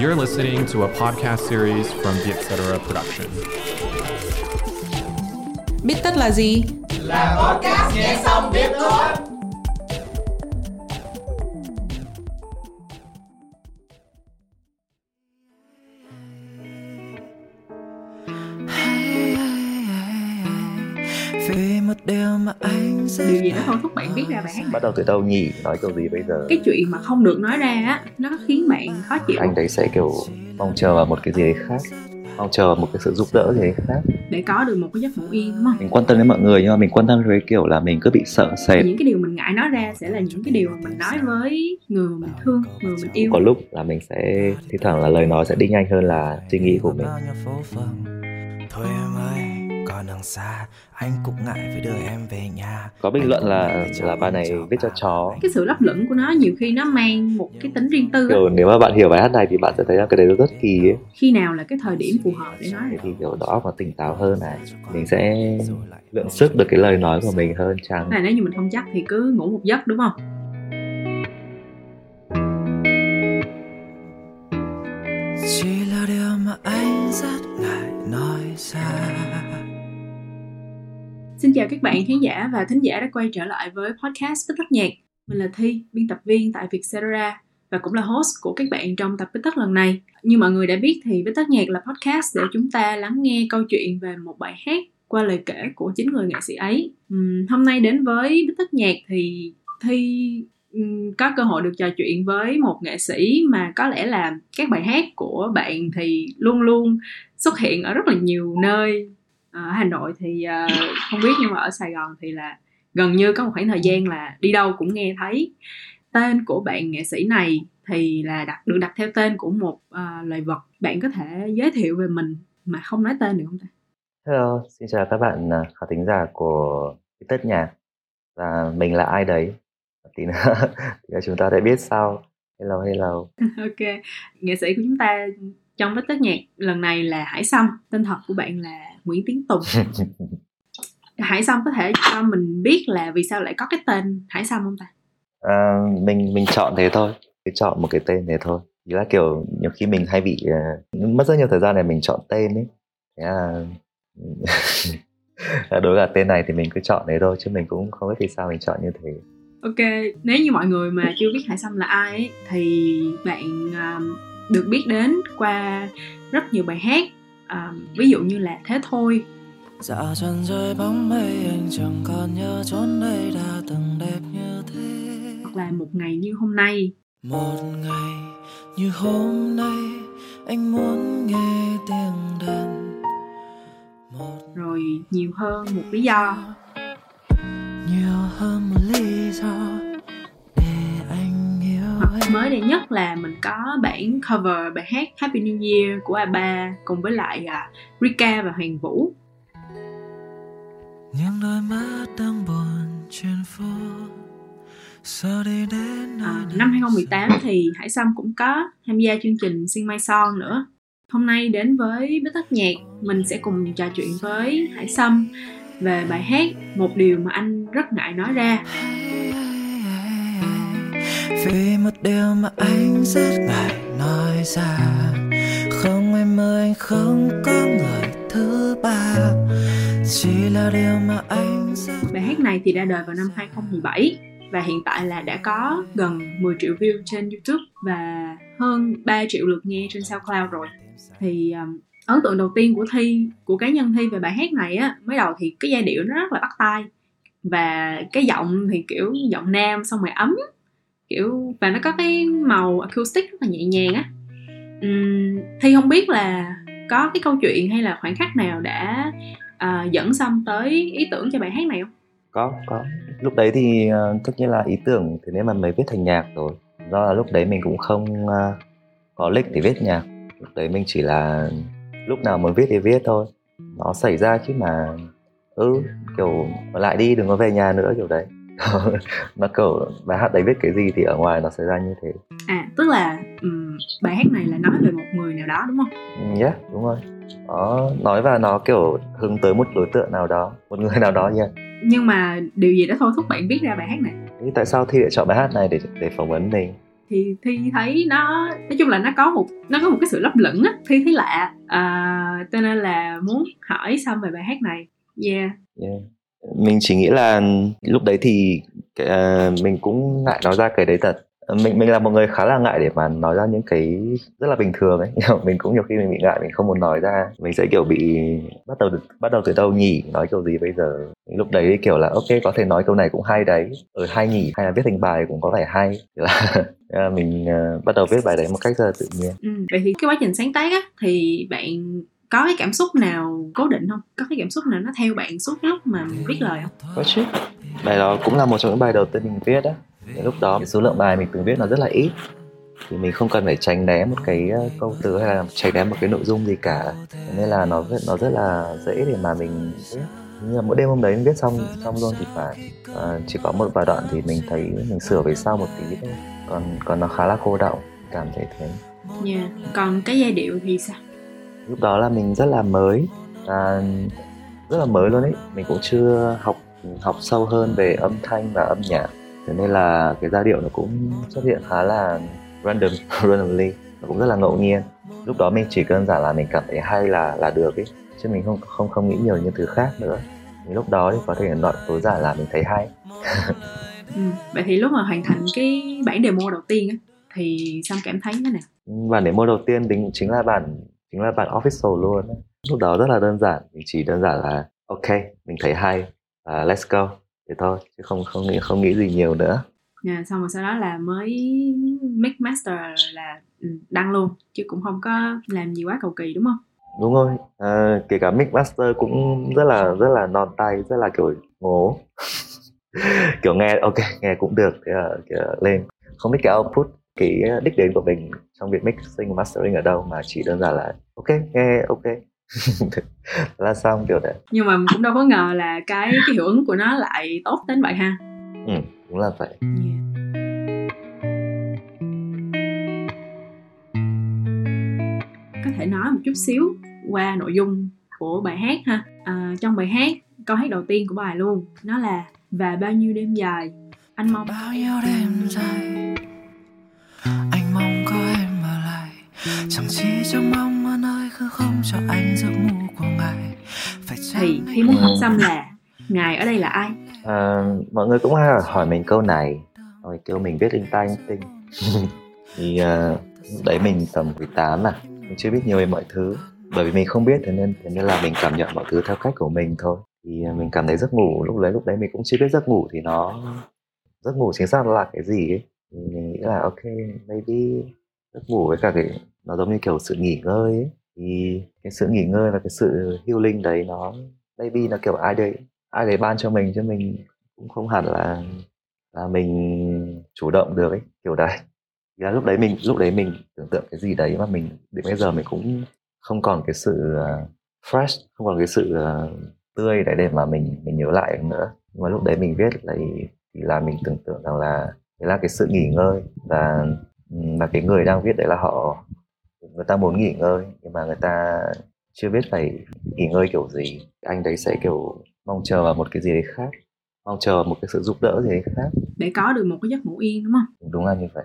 You're listening to a podcast series from the Etc. Production. Biết tất là gì? Là podcast nghe xong biết thôi. Điều gì nó thôi thúc bạn viết ra bài hát bắt đầu từ đâu nhỉ? Nói câu gì bây giờ? Cái chuyện mà không được nói ra á nó khiến bạn khó chịu. Anh đấy sẽ kiểu mong chờ vào một cái gì đấy khác. Mong chờ vào một cái sự giúp đỡ gì đấy khác. Để có được một cái giấc ngủ yên đúng không? Mình quan tâm đến mọi người nhưng mà mình quan tâm với kiểu là mình cứ bị sợ sệt. Những cái điều mình ngại nói ra sẽ là những cái điều mà mình nói với người mà mình thương người mình yêu. Có lúc là mình sẽ thi thoảng là lời nói sẽ đi nhanh hơn là suy nghĩ của mình còn đường xa. Anh cũng ngại phải đưa em về nhà. Có bình luận là là bài này viết cho chó. Cái sự lấp lửng của nó nhiều khi nó mang một cái tính riêng tư á. kiểu nếu mà bạn hiểu bài hát này thì bạn sẽ thấy là cái đấy nó rất kỳ ấy. Khi nào là cái thời điểm phù hợp để nói? Thì kiểu đó mà tỉnh táo hơn này. Mình sẽ lượng sức được cái lời nói của mình hơn chăng? Này nếu như mình không chắc thì cứ ngủ một giấc đúng không? Chỉ là điều mà anh rất ngại nói ra Xin chào các bạn khán giả và thính giả đã quay trở lại với podcast Bích Tắc Nhạc. Mình là Thi, biên tập viên tại Vietcetera và cũng là host của các bạn trong tập Bích Tắc lần này. Như mọi người đã biết thì Bích Tắc Nhạc là podcast để chúng ta lắng nghe câu chuyện về một bài hát qua lời kể của chính người nghệ sĩ ấy. Uhm, hôm nay đến với Bích Tắc Nhạc thì Thi có cơ hội được trò chuyện với một nghệ sĩ mà có lẽ là các bài hát của bạn thì luôn luôn xuất hiện ở rất là nhiều nơi ở Hà Nội thì uh, không biết nhưng mà ở Sài Gòn thì là gần như có một khoảng thời gian là đi đâu cũng nghe thấy tên của bạn nghệ sĩ này thì là đặt được đặt theo tên của một uh, loài vật. Bạn có thể giới thiệu về mình mà không nói tên được không ta? Hello, xin chào các bạn à, khán thính giả của Tất Nhạc và mình là ai đấy? Thì nữa thì chúng ta sẽ biết sau. Hello hello. Ok nghệ sĩ của chúng ta trong vết tất nhạc lần này là Hải Sâm tên thật của bạn là Nguyễn Tiến Tùng. Hải Sâm có thể cho mình biết là vì sao lại có cái tên Hải Sâm không ta? À, mình mình chọn thế thôi. Cứ chọn một cái tên thế thôi. Chỉ là kiểu nhiều khi mình hay bị uh, mất rất nhiều thời gian để mình chọn tên ấy. Thế là đối với tên này thì mình cứ chọn thế thôi chứ mình cũng không biết vì sao mình chọn như thế. Ok, nếu như mọi người mà chưa biết Hải Sâm là ai ấy, thì bạn um, được biết đến qua rất nhiều bài hát um, ví dụ như là Thế Thôi. Dạ chân rơi bóng mây anh chẳng còn nhớ chốn đây đã từng đẹp như thế. Hoặc là Một Ngày Như Hôm Nay. Một ngày như hôm nay anh muốn nghe tiếng đàn. Một rồi Nhiều Hơn Một Lý Do. nhiều hơn một lý do hoặc anh mới đây nhất là mình có bản cover bài hát Happy New Year của ABBA cùng với lại uh, Rika và Hoàng Vũ những đôi mắt đang buồn trên phố À, năm 2018 thì Hải Sâm cũng có tham gia chương trình Sing My Song nữa. Hôm nay đến với Bích Tất Nhạc, mình sẽ cùng trò chuyện với Hải Sâm về bài hát Một điều mà anh rất ngại nói ra vì một điều mà anh rất ngại nói ra. Không em ơi anh không có người thứ ba. Chỉ là điều mà anh rất Bài hát này thì ra đời vào năm 2017 và hiện tại là đã có gần 10 triệu view trên YouTube và hơn 3 triệu lượt nghe trên SoundCloud rồi. Thì um, ấn tượng đầu tiên của Thi, của cá nhân Thi về bài hát này á, mới đầu thì cái giai điệu nó rất là bắt tai và cái giọng thì kiểu giọng nam xong rồi ấm kiểu và nó có cái màu acoustic rất là nhẹ nhàng á. Uhm, thì không biết là có cái câu chuyện hay là khoảnh khắc nào đã uh, dẫn xong tới ý tưởng cho bài hát này không? có có. Lúc đấy thì uh, tất nhiên là ý tưởng thì nếu mà mới viết thành nhạc rồi do là lúc đấy mình cũng không uh, có lịch để viết nhạc. Lúc đấy mình chỉ là lúc nào muốn viết thì viết thôi. Nó xảy ra chứ mà ừ kiểu lại đi đừng có về nhà nữa kiểu đấy. nó kiểu bài hát đấy viết cái gì thì ở ngoài nó xảy ra như thế. À, tức là ừm, bài hát này là nói về một người nào đó đúng không? Yeah đúng rồi. Nó nói và nó kiểu hướng tới một đối tượng nào đó một người nào đó nha Nhưng mà điều gì đã thôi thúc bạn viết ra bài hát này? Thế tại sao thi lại chọn bài hát này để để phỏng vấn mình? Thì thi thấy nó nói chung là nó có một nó có một cái sự lấp lửng á. Thi thấy lạ à, cho nên là muốn hỏi xong về bài hát này. Yeah. Yeah mình chỉ nghĩ là lúc đấy thì uh, mình cũng ngại nói ra cái đấy thật. Ờ, mình mình là một người khá là ngại để mà nói ra những cái rất là bình thường ấy. Mình cũng nhiều khi mình bị ngại mình không muốn nói ra. Mình sẽ kiểu bị bắt đầu bắt đầu từ đâu nhỉ? Nói kiểu gì bây giờ? Lúc đấy kiểu là ok có thể nói câu này cũng hay đấy. Ở hay nhỉ? Hay là viết thành bài cũng có vẻ hay. Là à, mình uh, bắt đầu viết bài đấy một cách rất là tự nhiên. Ừ. vậy thì cái quá trình sáng tác á thì bạn có cái cảm xúc nào cố định không? Có cái cảm xúc nào nó theo bạn suốt lúc mà mình viết lời không? Có chứ. Bài đó cũng là một trong những bài đầu tiên mình viết á. Lúc đó số lượng bài mình từng viết nó rất là ít. Thì mình không cần phải tránh né một cái ờ, câu từ hay là tránh né một cái nội dung gì cả. Nên là nó nó rất là dễ để mà mình viết. Nhưng mà mỗi đêm hôm đấy mình viết xong xong luôn thì phải à, chỉ có một vài đoạn thì mình thấy mình sửa về sau một tí thôi. Còn còn nó khá là cô đọng cảm thấy thế. Yeah. còn cái giai điệu thì sao lúc đó là mình rất là mới và rất là mới luôn ấy. Mình cũng chưa học học sâu hơn về âm thanh và âm nhạc. Thế nên là cái giai điệu nó cũng xuất hiện khá là random randomly. Nó cũng rất là ngẫu nhiên. Lúc đó mình chỉ đơn giản là mình cảm thấy hay là là được ấy chứ mình không không không nghĩ nhiều những thứ khác nữa. Thì lúc đó thì có thể đoạn tối giản là mình thấy hay. Ừ. vậy thì lúc mà hoàn thành cái bản demo đầu tiên á thì sam cảm thấy thế nào? Bản demo đầu tiên tính chính là bản chính là bản official luôn. Lúc đó rất là đơn giản mình chỉ đơn giản là ok mình thấy hay uh, let's go. Thế thôi chứ không không nghĩ không nghĩ gì nhiều nữa. Yeah, xong rồi sau đó là mới mix master là ừ, đăng luôn chứ cũng không có làm gì quá cầu kỳ đúng không? Đúng rồi. À, kể cả mix master cũng rất là rất là non tay rất là kiểu ngố. Kiểu nghe ok nghe cũng được thì, uh, lên. Không biết cái output cái đích đến của mình trong việc mixing và mastering ở đâu mà chỉ đơn giản là ok nghe ok. Là xong kiểu đấy. Nhưng mà cũng đâu có ngờ là cái cái hiệu ứng của nó lại tốt đến vậy ha. Ừ đúng là vậy. Yeah. có thể nói một chút xíu qua nội dung của bài hát ha. À, trong bài hát câu hát đầu tiên của bài luôn nó là và bao nhiêu đêm dài anh mong bao nhiêu đêm dài thì khi muốn hỏi xăm là ngài ở đây là ai? À, mọi người cũng hay hỏi mình câu này. Rồi kêu mình biết linh tay tinh. Thì uh, đấy mình tầm 18 mà mình chưa biết nhiều về mọi thứ. Bởi vì mình không biết thế nên thế nên là mình cảm nhận mọi thứ theo cách của mình thôi. Thì uh, mình cảm thấy giấc ngủ lúc đấy lúc đấy mình cũng chưa biết giấc ngủ thì nó giấc ngủ chính xác là cái gì ấy. Thì mình nghĩ là ok maybe giấc ngủ với cả cái nó giống như kiểu sự nghỉ ngơi ấy. Thì cái sự nghỉ ngơi và cái sự healing đấy nó, maybe nó kiểu ai đấy ai đấy ban cho mình chứ mình cũng không hẳn là là mình chủ động được ấy, kiểu đấy. Thì là lúc đấy mình, lúc đấy mình tưởng tượng cái gì đấy mà mình, đến bây giờ mình cũng không còn cái sự à, fresh, không còn cái sự à, tươi để để mà mình mình nhớ lại nữa. Nhưng mà lúc đấy mình viết lại thì là mình tưởng tượng rằng là, đấy là cái sự nghỉ ngơi và mà cái người đang viết đấy là họ người ta muốn nghỉ ngơi nhưng mà người ta chưa biết phải nghỉ ngơi kiểu gì. Anh đấy sẽ kiểu mong chờ vào một cái gì đấy khác mong chờ một cái sự giúp đỡ gì đấy khác. Để có được một cái giấc ngủ yên đúng không? Đúng là như vậy.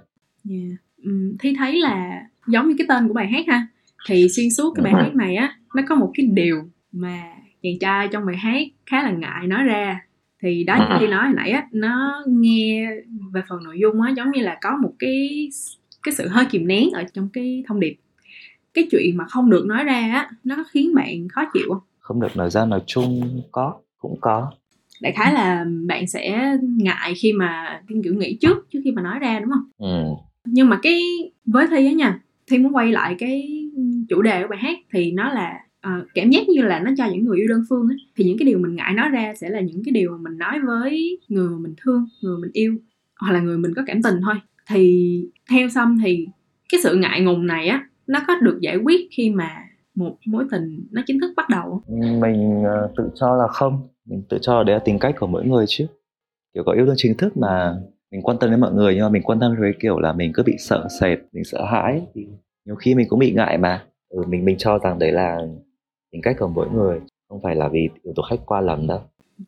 Yeah. um, thi thấy là giống như cái tên của bài hát ha thì xuyên suốt cái bài hát này á nó có một cái điều mà chàng trai trong bài hát khá là ngại nói ra. Thì đó như khi nói hồi nãy á nó nghe về phần nội dung á giống như là có một cái cái sự hơi kìm nén ở trong cái thông điệp cái chuyện mà không được nói ra á nó có khiến bạn khó chịu không? Không được nói ra nói chung có cũng có. Đại khái là bạn sẽ ngại khi mà kiểu nghĩ trước trước khi mà nói ra đúng không? Ừ. nhưng mà cái với thi á nha thi muốn quay lại cái chủ đề của bài hát thì nó là uh, cảm giác như là nó cho những người yêu đơn phương á. Thì những cái điều mình ngại nói ra sẽ là những cái điều mà mình nói với người mà mình thương người mình yêu hoặc là người mình có cảm tình thôi. Thì theo xong thì cái sự ngại ngùng này á nó có được giải quyết khi mà một mối tình nó chính thức bắt đầu? Mình uh, tự cho là không. Mình tự cho là đấy là tính cách của mỗi người chứ. Kiểu có yêu đương chính thức mà mình quan tâm đến mọi người nhưng mà mình quan tâm với kiểu là mình cứ bị sợ sệt mình sợ hãi thì nhiều khi mình cũng bị ngại mà. Ừ, mình mình cho rằng đấy là tính cách của mỗi người không phải là vì yếu tố khách quan lắm đâu.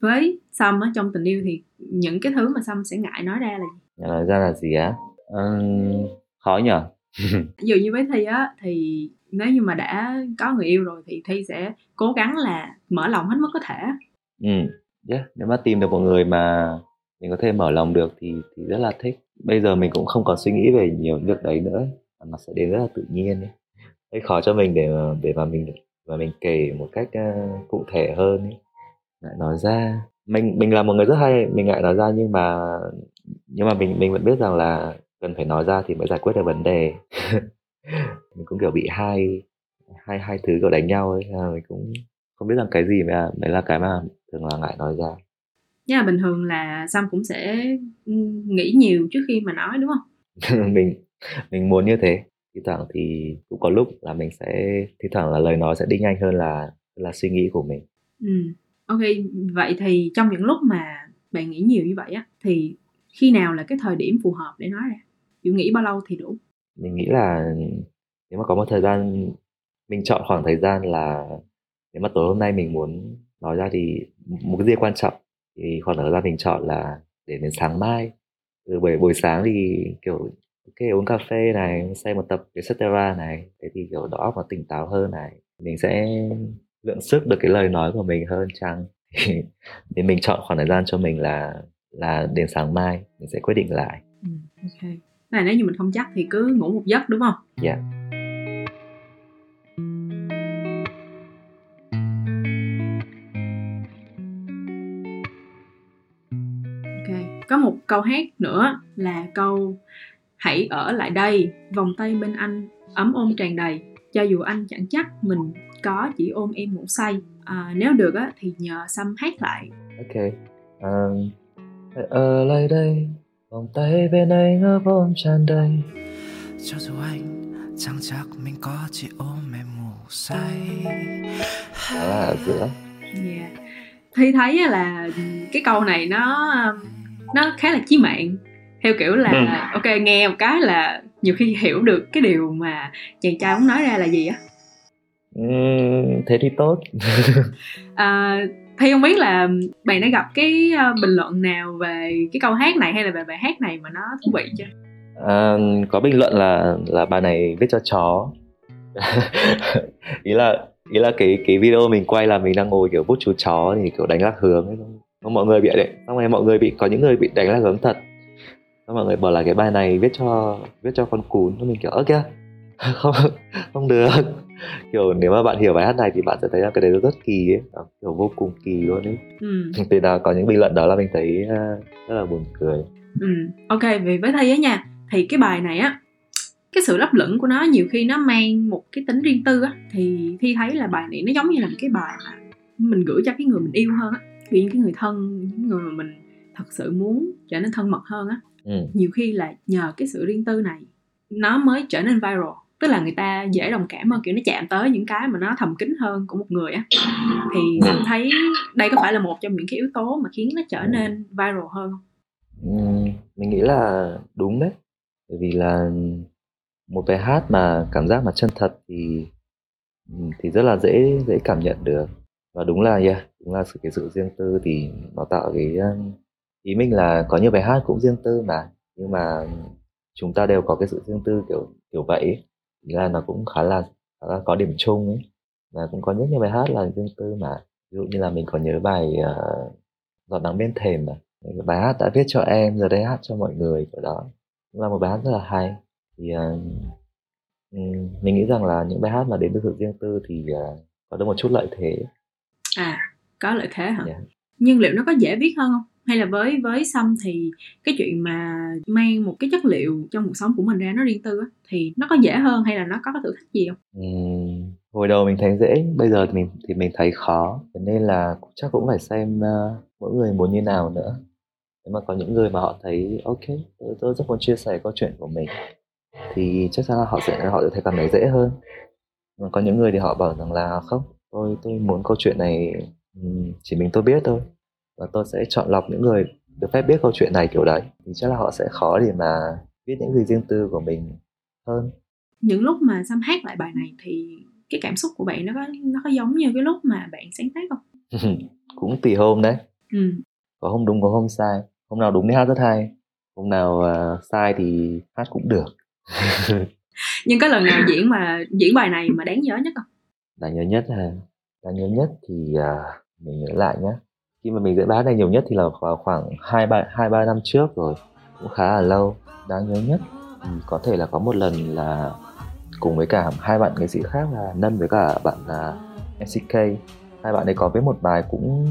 Với Sâm á trong tình yêu thì những cái thứ mà Sâm sẽ ngại nói ra là gì? nói ra là gì á? Um, khó nhỉ dụ như với thi á thì nếu như mà đã có người yêu rồi thì thi sẽ cố gắng là mở lòng hết mức có thể ừ yeah. nếu mà tìm được một người mà mình có thể mở lòng được thì thì rất là thích bây giờ mình cũng không còn suy nghĩ về nhiều việc đấy nữa nó sẽ đến rất là tự nhiên ấy. hơi khó cho mình để mà để mà mình và mình kể một cách uh, cụ thể hơn ấy. lại nói ra mình mình là một người rất hay mình ngại nói ra nhưng mà nhưng mà mình mình vẫn biết rằng là cần phải nói ra thì mới giải quyết được vấn đề. Mình cũng kiểu bị hai hai hai thứ kiểu đánh nhau ấy mình cũng không biết rằng cái gì mà đấy là cái mà thường là ngại nói ra. Nhưng mà bình thường là Sam cũng sẽ nghĩ nhiều trước khi mà nói đúng không? Mình mình muốn như thế. Thi thoảng thì cũng có lúc là mình sẽ thi thoảng là lời nói sẽ đi nhanh hơn là là suy nghĩ của mình. Ừ. Ok vậy thì trong những lúc mà bạn nghĩ nhiều như vậy á thì khi nào là cái thời điểm phù hợp để nói ra Dụ nghĩ bao lâu thì đủ? Mình nghĩ là nếu mà có một thời gian mình chọn khoảng thời gian là nếu mà tối hôm nay mình muốn nói ra thì một cái gì quan trọng thì khoảng thời gian mình chọn là để đến sáng mai. Từ buổi buổi sáng thì kiểu ok uống cà phê này xem một tập cái Cetera này. Thế thì kiểu óc nó tỉnh táo hơn này. Mình sẽ lượng sức được cái lời nói của mình hơn chăng? Thì mình chọn khoảng thời gian cho mình là là đến sáng mai mình sẽ quyết định lại. Ừ, ok này nếu như mình không chắc thì cứ ngủ một giấc đúng không? Dạ. Yeah. có một câu hát nữa là câu hãy ở lại đây vòng tay bên anh ấm ôm tràn đầy. Cho dù anh chẳng chắc mình có chỉ ôm em ngủ say. À, nếu được á thì nhờ xăm hát lại. Ok. Um, hãy ở lại đây vòng tay bên anh ấm ôm tràn đầy. Cho dù anh chẳng chắc mình có chỉ ôm em ngủ say. Đó là ở giữa yeah. thi thấy là cái câu này nó nó khá là chí mạng. Theo kiểu là ừ. ok nghe một cái là nhiều khi hiểu được cái điều mà chàng trai muốn nói ra là gì á. Ừ, thế thì tốt. À, thì không biết là bạn đã gặp cái ờ, bình luận nào về cái câu hát này hay là về bài hát này mà nó thú vị chưa? À, có bình luận là là bài này viết cho chó. Ý là ý là cái cái video mình quay là mình đang ngồi kiểu bút chú chó thì kiểu đánh lạc hướng ấy. Mọi người bị đấy xong rồi mọi người bị có những người bị đánh lạc hướng thật. Xong mọi người bảo là cái bài này viết cho viết cho con cún. Mình kiểu ơ kìa không không được kiểu nếu mà bạn hiểu bài hát này thì bạn sẽ thấy là cái đấy rất kỳ ấy. Kiểu vô cùng kỳ luôn ấy. Ừ. thì là có những bình luận đó là mình thấy uh, rất là buồn cười. Ừ. Ok vì với thầy á nha. Thì cái bài này á cái sự lấp lửng của nó nhiều khi nó mang một cái tính riêng tư á. Thì thi thấy là bài này nó giống như là một cái bài mà mình gửi cho cái người mình yêu hơn á. Vì những cái người thân những người mà mình thật sự muốn trở nên thân mật hơn á. Ừ. nhiều khi là nhờ cái sự riêng tư này nó mới trở nên viral tức là người ta dễ đồng cảm hơn kiểu nó chạm tới những cái mà nó thầm kín hơn của một người á. Thì mình ừ. thấy đây có phải là một trong những cái yếu tố mà khiến nó trở ừ. nên viral hơn không? Ừ, mình nghĩ là đúng đấy. Bởi vì là một bài hát mà cảm giác mà chân thật thì thì rất là dễ dễ cảm nhận được. Và đúng là yeah, đúng là sự cái sự riêng tư thì nó tạo cái ý mình là có nhiều bài hát cũng riêng tư mà. Nhưng mà chúng ta đều có cái sự riêng tư kiểu kiểu vậy thì là nó cũng khá là khá là có điểm chung ấy. Và cũng có rất nhiều bài hát là riêng tư mà. Ví dụ như là mình còn nhớ bài uh, giọt nắng bên thềm mà. Bài hát đã viết cho em giờ đây hát cho mọi người kiểu đó. Cũng là một bài hát rất là hay. Thì uh, mình nghĩ rằng là những bài hát mà đến từ sự riêng tư thì uh, có được một chút lợi thế. À có lợi thế hả? Yeah. Dạ. nhưng liệu nó có dễ viết hơn không hay là với với xăm thì cái chuyện mà mang một cái chất liệu trong cuộc sống của mình ra nó riêng tư á thì nó có dễ hơn hay là nó có cái thử thách gì không? Ừ, hồi đầu mình thấy dễ bây giờ thì mình thì mình thấy khó. Cho nên là chắc cũng phải xem uh, mỗi người muốn như nào nữa. Nếu mà có những người mà họ thấy ok tôi, tôi rất muốn chia sẻ câu chuyện của mình thì chắc chắn là họ sẽ họ sẽ thấy cảm thấy dễ hơn. Mà có những người thì họ bảo rằng là không tôi tôi muốn câu chuyện này chỉ mình tôi biết thôi và tôi sẽ chọn lọc những người được phép biết câu chuyện này kiểu đấy. Thì chắc là họ sẽ khó để mà viết những gì riêng tư của mình hơn. Những lúc mà Sam hát lại bài này thì cái cảm xúc của bạn nó có nó có giống như cái lúc mà bạn sáng tác không? Cũng tùy hôm đấy. Ừ. có hôm đúng có hôm sai. Hôm nào đúng thì hát rất hay. Hôm nào uh, sai thì hát cũng được. Nhưng có lần nào diễn mà diễn bài này mà đáng nhớ nhất không? Đáng nhớ nhất là đáng nhớ nhất thì uh, mình nhớ lại nhé khi mà mình diễn bài này nhiều nhất thì là vào khoảng hai ba hai ba năm trước rồi cũng khá là lâu đáng nhớ nhất. Ừ, có thể là có một lần là cùng với cả hai bạn nghệ sĩ khác là Nân với cả bạn là MCK hai bạn ấy có với một bài cũng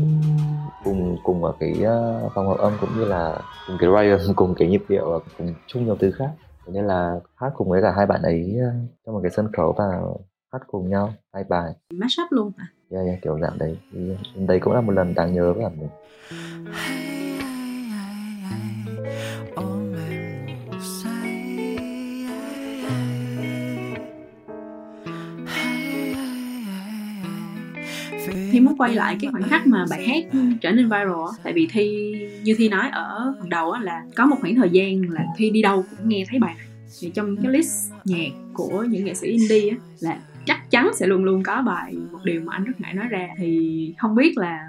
cùng cùng ở cái uh, phòng hợp âm cũng như là cùng cái rhythm cùng cái nhịp điệu và cùng chung nhiều thứ khác. Nên là hát cùng với cả hai bạn ấy à, trong một cái sân khấu và hát cùng nhau hai bài. Mashup luôn à yeah, yeah, kiểu dạng đấy. Thì đấy cũng là một lần đáng nhớ với cả mình. Thi muốn quay lại cái khoảnh khắc mà bài hát trở nên viral tại vì Thi như Thi nói ở phần đầu là có một khoảng thời gian là Thi đi đâu cũng nghe thấy bài này. Thì trong cái list nhạc của những nghệ sĩ indie á, là chắc chắn sẽ luôn luôn có bài một điều mà anh rất ngại nói ra. Thì không biết là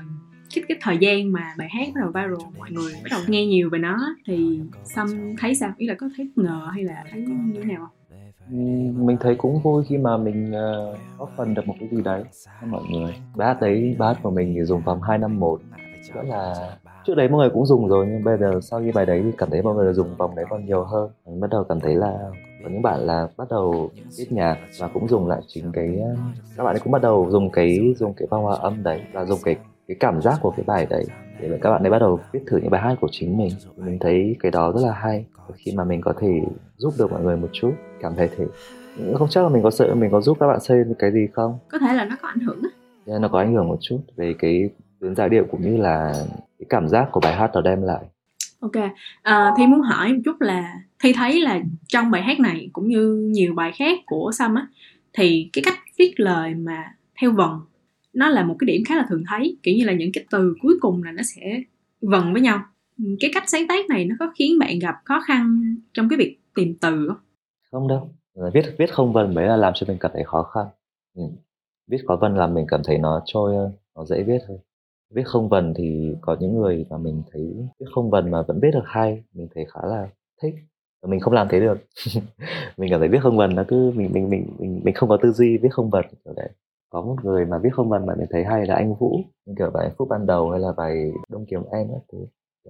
cái cái thời gian mà bài hát bắt đầu viral mọi người bắt đầu nghe nhiều về nó thì Sâm thấy sao? Ý là có thấy ngờ hay là thấy như thế nào không? Ừ, mình thấy cũng vui khi mà mình uh, góp phần được một cái gì đấy cho mọi người. Bài hát đấy bài hát của mình thì dùng vòng hai năm một rất là trước đấy mọi người cũng dùng rồi nhưng bây giờ sau khi bài đấy thì cảm thấy mọi người dùng vòng đấy còn nhiều hơn. Mình bắt đầu cảm thấy là có những bạn là bắt đầu viết nhạc và cũng dùng lại chính cái các bạn ấy cũng bắt đầu dùng cái dùng cái vòng hòa âm đấy và dùng cái cái cảm giác của cái bài đấy để các bạn ấy bắt đầu viết thử những bài hát của chính mình. Mình thấy cái đó rất là hay khi mà mình có thể giúp được mọi người một chút cảm thấy thế. Không chắc là mình có sợ mình có giúp các bạn xây cái gì không? Có thể là nó có ảnh hưởng á. Yeah, nó có ảnh hưởng một chút về cái tuyến giai điệu cũng như là cái cảm giác của bài hát nó đem lại. Ok à, thi muốn hỏi một chút là thi thấy là trong bài hát này cũng như nhiều bài khác của sam á thì cái cách viết lời mà theo vần nó là một cái điểm khá là thường thấy kiểu như là những cái từ cuối cùng là nó sẽ vần với nhau. Cái cách sáng tác này nó có khiến bạn gặp khó khăn trong cái việc tìm từ không? Không đâu. Viết viết không vần mới là làm cho mình cảm thấy khó khăn. Ừ. viết có vần làm mình cảm thấy nó trôi hơn nó dễ viết hơn viết không vần thì có những người mà mình thấy viết không vần mà vẫn viết được hay, mình thấy khá là thích. Và mình không làm thế được. Mình cảm thấy viết không vần nó cứ, mình mình mình mình mình không có tư duy viết không vần, kiểu đấy. Có một người mà viết không vần mà mình thấy hay là anh Vũ, như kiểu bài phút ban đầu hay là bài đông kiếm em ấy thì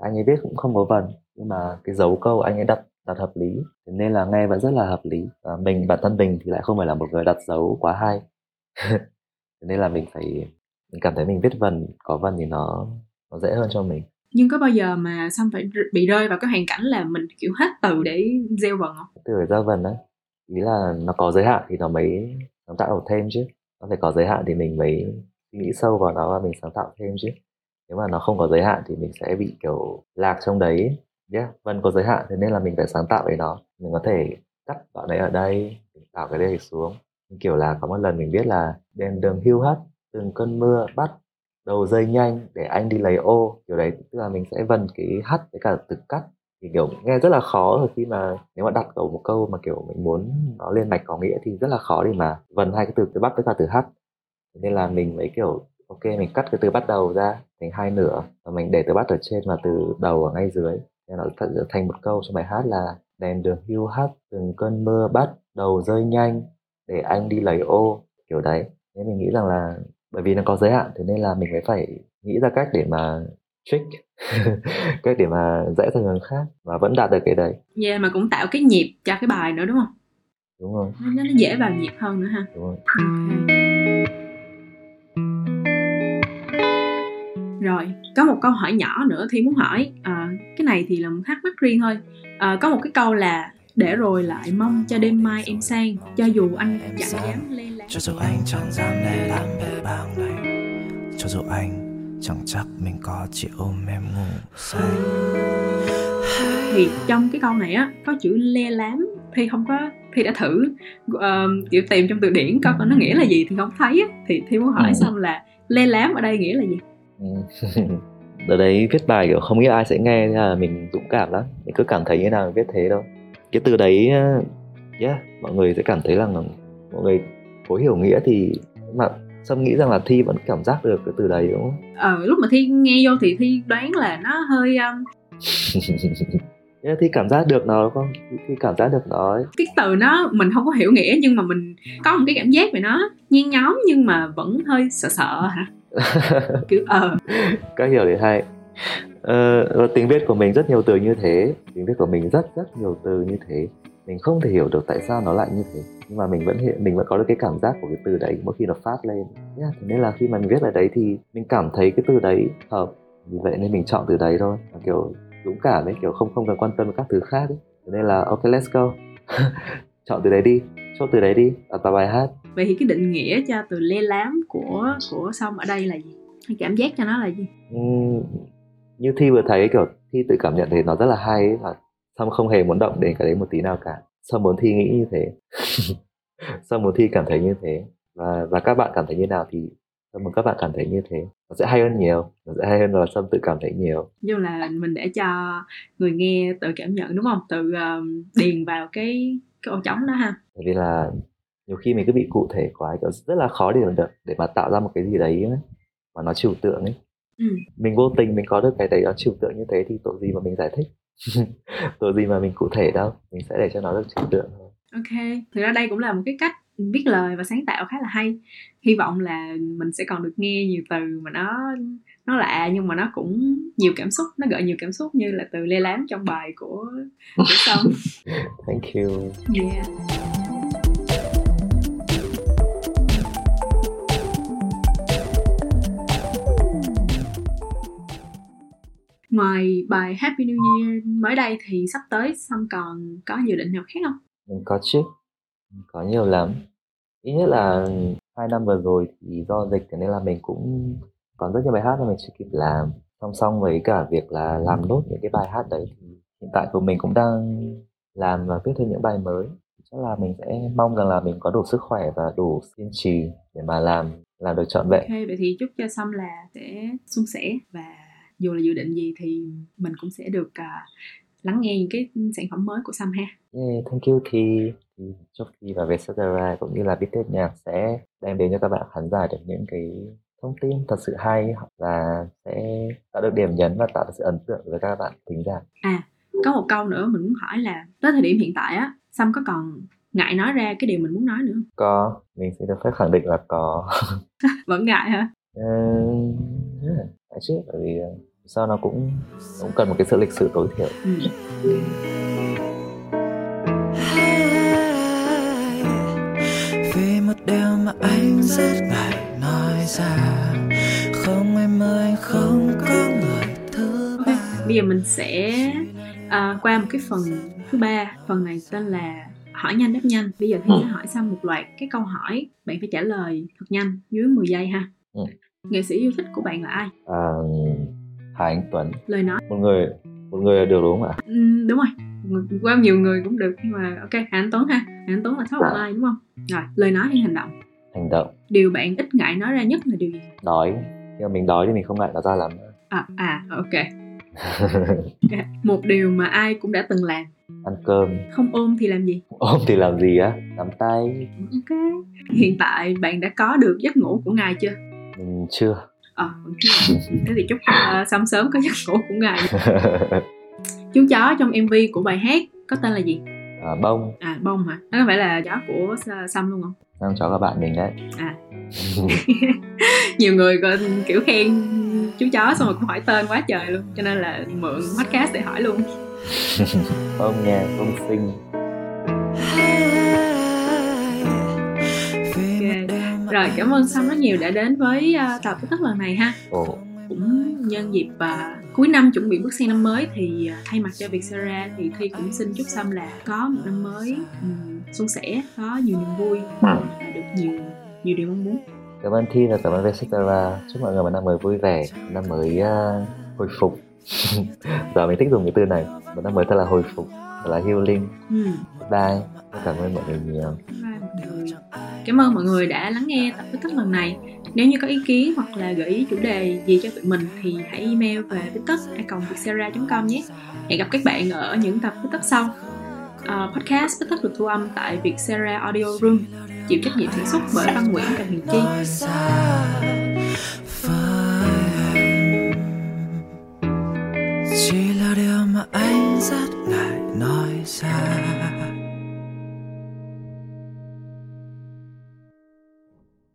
anh ấy viết cũng không có vần, nhưng mà cái dấu câu anh ấy đặt đặt hợp lý. Nên là nghe vẫn rất là hợp lý. Và mình, bản thân mình thì lại không phải là một người đặt dấu quá hay. Nên là mình phải mình cảm thấy mình viết vần có vần thì nó nó dễ hơn cho mình. Nhưng có bao giờ mà xong phải bị rơi vào cái hoàn cảnh là mình kiểu hết từ để gieo vần không? Từ để gieo vần đấy ý là nó có giới hạn thì nó mới sáng tạo thêm chứ. Nó phải có giới hạn thì mình mới nghĩ sâu vào nó và mình sáng tạo thêm chứ. Nếu mà nó không có giới hạn thì mình sẽ bị kiểu lạc trong đấy. Yeah, vân có giới hạn thế nên là mình phải sáng tạo với nó. Mình có thể cắt đoạn đấy ở đây tạo cái đây xuống. Kiểu là có một lần mình biết là đèn đường hưu hắt từng cơn mưa bắt đầu dây nhanh để anh đi lấy ô. Kiểu đấy, tức là mình sẽ vần cái hắt với cả từ cắt. Thì, kiểu, nghe rất là khó rồi, khi mà nếu mà đặt cầu một câu mà, kiểu, mình muốn nó lên mạch có nghĩa thì rất là khó để mà vần hai cái từ từ bắt với cả từ hắt. Nên là mình mới, kiểu, ok, mình cắt cái từ bắt đầu ra thành hai nửa và mình để từ bắt ở trên và từ đầu ở ngay dưới. Nên nó thật thành một câu. Trong bài hát là đèn đường hưu hắt, từng cơn mưa bắt đầu rơi nhanh để anh đi lấy ô. Kiểu đấy. Nên mình nghĩ rằng là bởi vì nó có giới hạn thế nên là mình mới phải nghĩ ra cách để mà trick cách để mà dễ cho người khác và vẫn đạt được cái đấy. Yeah mà cũng tạo cái nhịp cho cái bài nữa đúng không? Đúng rồi. Nó, nó dễ vào nhịp hơn nữa ha. Đúng rồi. Okay. rồi có một câu hỏi nhỏ nữa thì muốn hỏi. À, cái này thì là một thắc mắc riêng thôi. À, có một cái câu là để rồi lại mong cho đêm mai em sang cho dù anh chẳng dám lên láng cho dù anh chẳng dám lên làm bề bang này cho dù anh chẳng chắc mình có chịu ôm em ngủ say. Thì trong cái câu này á có chữ le lám thì không có thì đã thử uh, kiểu tìm trong từ điển coi nó nghĩa là gì thì không thấy á. Thì thì muốn hỏi ừ. xong là le lám ở đây nghĩa là gì? Ở đấy viết bài kiểu không biết ai sẽ nghe là mình dũng cảm lắm mình cứ cảm thấy như nào viết thế đâu cái từ đấy yeah, mọi người sẽ cảm thấy là mọi người cố hiểu nghĩa thì mà Sâm nghĩ rằng là Thi vẫn cảm giác được cái từ đấy đúng không? Ờ, lúc mà Thi nghe vô thì Thi đoán là nó hơi um... yeah, thì cảm giác được nó không thì, thì cảm giác được nó ấy. cái từ nó mình không có hiểu nghĩa nhưng mà mình có một cái cảm giác về nó nhen nhóm nhưng mà vẫn hơi sợ sợ hả kiểu ờ các hiểu để hay ờ, tiếng viết của mình rất nhiều từ như thế. Tiếng viết của mình rất rất nhiều từ như thế. Mình không thể hiểu được tại sao nó lại như thế. Nhưng mà mình vẫn hiện mình vẫn có được cái cảm giác của cái từ đấy mỗi khi nó phát lên. Yeah, thế nên là khi mà mình viết lại đấy thì mình cảm thấy cái từ đấy hợp. Vì vậy nên mình chọn từ đấy thôi. Và kiểu dũng cảm ấy kiểu không không cần quan tâm các thứ khác ấy. Thế nên là ok let's go. Chọn từ đấy đi. Chốt từ đấy đi. Đặt vào bài hát. Vậy thì cái định nghĩa cho từ le lám của của song ở đây là gì? Cảm giác cho nó là gì? Uhm, như thi vừa thấy kiểu thi tự cảm nhận thì nó rất là hay ấy, và xong không hề muốn động đến cái đấy một tí nào cả. Xong muốn thi nghĩ như thế. Xong muốn thi cảm thấy như thế. Và và các bạn cảm thấy như nào thì xong muốn các bạn cảm thấy như thế. Nó sẽ hay hơn nhiều. Nó sẽ hay hơn là xong tự cảm thấy nhiều. Như là mình để cho người nghe tự cảm nhận đúng không? Tự um, điền vào cái cái ô trống đó ha. Bởi vì là nhiều khi mình cứ bị cụ thể quá kiểu rất là khó để được để mà tạo ra một cái gì đấy ấy, mà nó trừu tượng ấy ừ. mình vô tình mình có được cái đấy nó trừu tượng như thế thì tội gì mà mình giải thích? Tội gì mà mình cụ thể đâu mình sẽ để cho nó được trừu tượng thôi. Ok thực ra đây cũng là một cái cách viết lời và sáng tạo khá là hay. Hy vọng là mình sẽ còn được nghe nhiều từ mà nó nó lạ nhưng mà nó cũng nhiều cảm xúc nó gợi nhiều cảm xúc như là từ lê lám trong bài của của sông thank you. Yeah ngoài bài Happy New Year. Mới đây thì sắp tới Sâm còn có dự định nào khác không? mình có chứ. Mình có nhiều lắm. Ít nhất là hai năm vừa rồi thì do dịch nên là mình cũng còn rất nhiều bài hát mà mình chưa kịp làm. Song song với cả việc là làm nốt những cái bài hát đấy thì hiện tại của mình cũng đang làm và viết thêm những bài mới. Chắc là mình sẽ mong rằng là mình có đủ sức khỏe và đủ kiên trì để mà làm làm được trọn vẹn. Ok, vậy thì chúc cho Sâm là sẽ suôn sẻ và dù là dự định gì thì mình cũng sẽ được à, lắng nghe những cái sản phẩm mới của Sâm ha. Yeah, thank you. Thì chúc Thi và Vietcetera cũng như là Biết Tết Nhạc sẽ đem đến cho các bạn khán giả được những cái thông tin thật sự hay và sẽ tạo được điểm nhấn và tạo được sự ấn tượng với các bạn thính giả. À, có một câu nữa mình muốn hỏi là tới thời điểm hiện tại á, Sâm có còn ngại nói ra cái điều mình muốn nói nữa không? Có, mình sẽ được phép khẳng định là có. Vẫn ngại hả? Uh, yeah, chứ, bởi vì uh, sao nó cũng cũng cần một cái sự lịch sự tối thiểu. Ừ. vì một điều mà anh rất ngại nói ra không em ơi không có người thứ ba Bây giờ mình sẽ à, qua một cái phần thứ ba. Phần này tên là hỏi nhanh đáp nhanh. Bây giờ thì sẽ hỏi Sâm một loạt cái câu hỏi. Bạn phải trả lời thật nhanh dưới 10 giây ha. Ừ. Nghệ sĩ yêu thích của bạn là ai? À, Hà Anh Tuấn, Lời nói. một người một người là được đúng không ạ? Ừ, đúng rồi. Qua nhiều người cũng được nhưng mà ok Hà Anh Tuấn ha Hà Anh Tuấn là top of mind đúng không rồi lời nói hay hành động Hành động, điều bạn ít ngại nói ra nhất là điều gì đói. Nhưng mà mình đói thì mình không ngại nó ra lắm. à à ok Ok. một điều mà ai cũng đã từng làm Ăn cơm, không ôm thì làm gì ôm thì làm gì á? Nắm tay, ok hiện tại bạn đã có được giấc ngủ của ngài chưa mình chưa. Ờ vẫn chưa. Thế thì chúc uh, sớm sớm có giấc ngủ của ngài. Chú chó trong mv của bài hát có tên là gì? À, bông, à bông hả? Nó có phải là chó của Sa- Sâm luôn không? Đang cho các bạn mình đấy. À. nhiều người còn kiểu khen chú chó xong rồi cũng hỏi tên quá trời luôn cho nên là mượn podcast để hỏi luôn. Bông nha, bông xinh. Rồi cảm ơn Sâm rất nhiều đã đến với uh, tập tất lần này ha Ồ, cũng nhân dịp uh, cuối năm chuẩn bị bước sang năm mới thì uh, thay mặt cho Vietcetera thì Thi cũng xin chúc Sâm là có một năm mới um, suôn sẻ có nhiều niềm vui và được nhiều nhiều điều mong muốn cảm ơn Thi và cảm ơn Vietcetera. Chúc mọi người một năm mới vui vẻ, năm mới à, hồi phục. Giờ mình thích dùng cái từ này. Một năm mới thật là hồi phục, thật là healing. ừ. Bye. Cảm ơn mọi người nhiều. Bye. Cảm ơn mọi người đã lắng nghe tập viết tất lần này. Nếu như có ý kiến hoặc là gợi ý chủ đề gì cho tụi mình thì hãy email về viết tất com nhé. Hẹn gặp các bạn ở những tập viết tất sau. Uh, podcast viết tất được thu âm tại Vietcetera Audio Room, chịu trách nhiệm sản xuất bởi Văn Nguyễn và Huyền Chi. chỉ là điều mà anh rất ngại ra